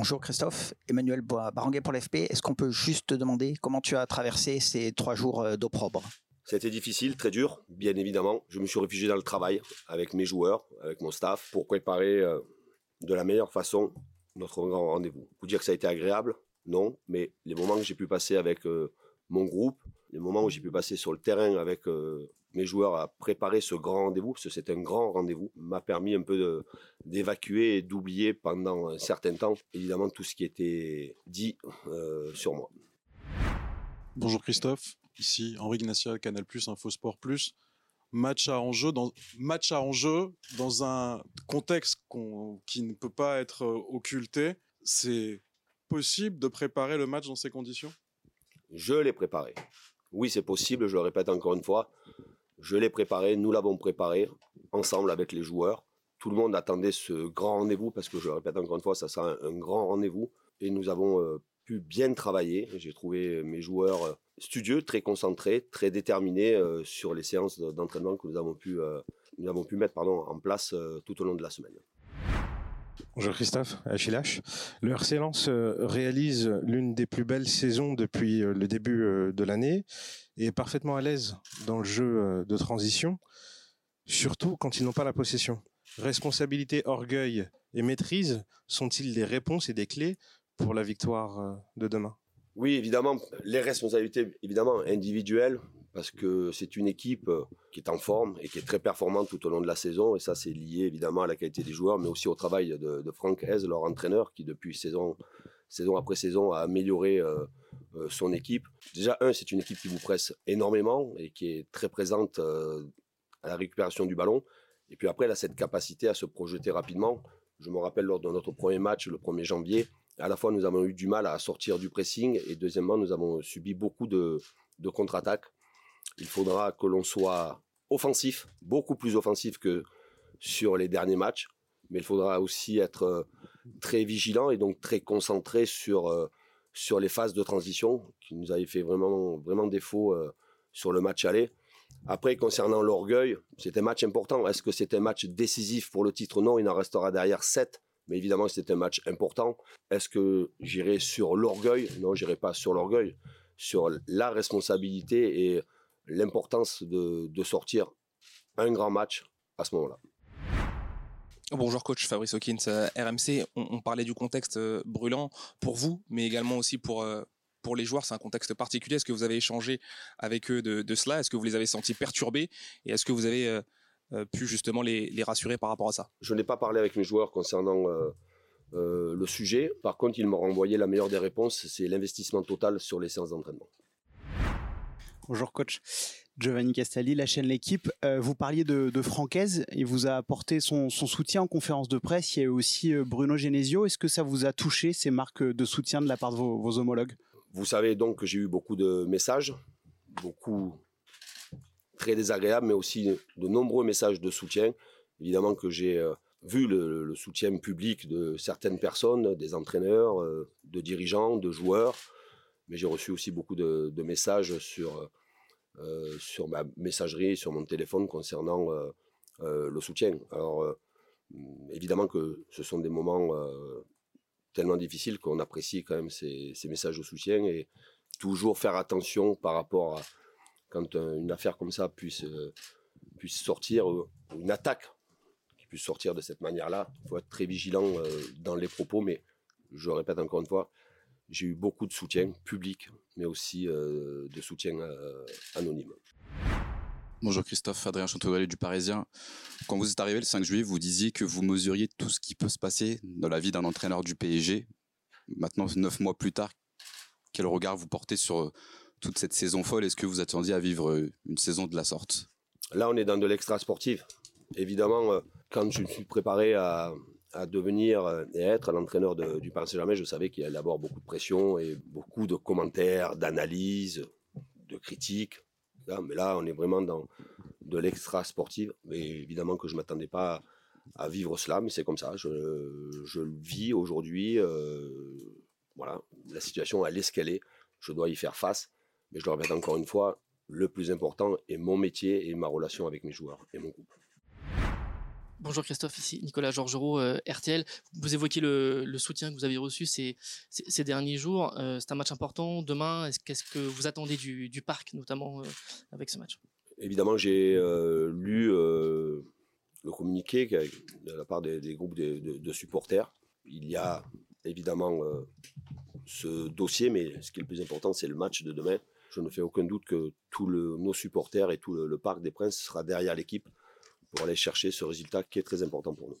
Bonjour Christophe, Emmanuel Baranguet pour l'FP. Est-ce qu'on peut juste te demander comment tu as traversé ces trois jours euh, d'opprobre? C'était difficile, très dur, bien évidemment. Je me suis réfugié dans le travail avec mes joueurs, avec mon staff, pour préparer euh, de la meilleure façon notre grand rendez-vous. Vous dire que ça a été agréable, non, mais les moments que j'ai pu passer avec euh, mon groupe, les moments où j'ai pu passer sur le terrain avec mes joueurs à préparer ce grand rendez-vous, parce que c'est un grand rendez-vous, m'a permis un peu d'évacuer et d'oublier pendant un certain temps, évidemment, tout ce qui était dit euh, sur moi. Bonjour Christophe, ici Henri Ignacia, Canal+, Infosport+. Match à enjeu dans match à enjeu dans un contexte qui ne peut pas être occulté. C'est possible de préparer le match dans ces conditions? Je l'ai préparé. Oui, c'est possible, je le répète encore une fois. Je l'ai préparé, nous l'avons préparé ensemble avec les joueurs. Tout le monde attendait ce grand rendez-vous parce que je le répète encore une fois, ça sera un, grand rendez-vous et nous avons euh, pu bien travailler. J'ai trouvé mes joueurs euh, studieux, très concentrés, très déterminés euh, sur les séances d'entraînement que nous avons pu, nous avons pu mettre pardon, en place tout au long de la semaine. Bonjour Christophe, HLH. Le RC Lens euh, réalise l'une des plus belles saisons depuis euh, le début euh, de l'année et est parfaitement à l'aise dans le jeu de transition, surtout quand ils n'ont pas la possession. Responsabilité, orgueil et maîtrise sont-ils des réponses et des clés pour la victoire de demain? Oui, évidemment, les responsabilités évidemment individuelles, parce que c'est une équipe euh, qui est en forme et qui est très performante tout au long de la saison. Et ça, c'est lié évidemment à la qualité des joueurs, mais aussi au travail de, de Frank Hez, leur entraîneur, qui depuis saison, saison après saison a amélioré euh, euh, son équipe. Déjà, un, c'est une équipe qui vous presse énormément et qui est très présente à la récupération du ballon. Et puis après, elle a cette capacité à se projeter rapidement. Je me rappelle lors de notre premier match, le 1er janvier, à la fois nous avons eu du mal à sortir du pressing et deuxièmement, nous avons subi beaucoup de contre-attaques il faudra que l'on soit offensif, beaucoup plus offensif que sur les derniers matchs, mais il faudra aussi être euh, très vigilant et donc très concentré sur euh, sur les phases de transition qui nous avaient fait vraiment vraiment défaut euh, sur le match aller. Après, concernant l'orgueil, c'était un match important. Est-ce que c'est un match décisif pour le titre? Non, il en restera derrière 7. Mais évidemment, c'est un match important. Est-ce que j'irai sur l'orgueil? Non, j'irai pas sur l'orgueil. Sur la responsabilité et l'importance de, sortir un grand match à ce moment-là. Bonjour coach Fabrice Hawkins, euh, RMC. On, parlait du contexte euh, brûlant pour vous, mais également aussi pour euh, pour les joueurs. C'est un contexte particulier. Est-ce que vous avez échangé avec eux de, cela? Est-ce que vous les avez sentis perturbés? Et est-ce que vous avez pu justement les, rassurer par rapport à ça? Je n'ai pas parlé avec mes joueurs concernant le sujet. Par contre, ils m'ont renvoyé la meilleure des réponses, c'est l'investissement total sur les séances d'entraînement. Bonjour coach. Giovanni Castelli, la chaîne L'équipe. Euh, vous parliez de, de Francaise, il vous a apporté son, soutien en conférence de presse. Il y a eu aussi euh, Bruno Genesio. Est-ce que ça vous a touché ces marques de soutien de la part de vos, homologues? Vous savez donc que j'ai eu beaucoup de messages, beaucoup très désagréables, mais aussi de nombreux messages de soutien. Évidemment que j'ai euh, vu le, soutien public de certaines personnes, des entraîneurs, de dirigeants, de joueurs, mais j'ai reçu aussi beaucoup de, messages sur euh, sur ma messagerie, sur mon téléphone concernant euh, euh, le soutien. Alors évidemment que ce sont des moments tellement difficiles qu'on apprécie quand même ces, messages de soutien et toujours faire attention par rapport à quand une affaire comme ça puisse puisse sortir une attaque qui puisse sortir de cette manière-là. Il faut être très vigilant dans les propos, mais je répète encore une fois, j'ai eu beaucoup de soutien public, mais aussi euh, de soutien euh, anonyme. Bonjour Christophe, Adrien Chantovalet du Parisien. Quand vous êtes arrivé le 5 juillet, vous disiez que vous mesuriez tout ce qui peut se passer dans la vie d'un entraîneur du PSG. Maintenant, neuf mois plus tard, quel regard vous portez sur euh, toute cette saison folle? Est-ce que vous attendiez à vivre une saison de la sorte? Là, on est dans de l'extra sportif. Évidemment, quand je me suis préparé à, à devenir euh, et être l'entraîneur du Paris Saint-Germain, je savais qu'il allait avoir beaucoup de pression et beaucoup de commentaires, d'analyses, de critiques. mais là, on est vraiment dans de l'extra sportif. Mais évidemment que je m'attendais pas à, vivre cela, mais c'est comme ça. Je, le vis aujourd'hui. Euh, voilà, la situation elle est Je dois y faire face. Mais je le répète encore une fois, le plus important est mon métier et ma relation avec mes joueurs et mon groupe. Bonjour Christophe, ici Nicolas Georgerot, euh, RTL. Vous évoquez le, soutien que vous avez reçu ces, derniers jours. Euh, c'est un match important. Demain, qu'est-ce que vous attendez du, parc, notamment euh, avec ce match? Évidemment, j'ai lu le communiqué de la part des, groupes de, supporters. Il y a évidemment ce dossier, mais ce qui est le plus important, c'est le match de demain. Je ne fais aucun doute que tous nos supporters et tout le Parc des Princes sera derrière l'équipe pour aller chercher ce résultat qui est très important pour nous.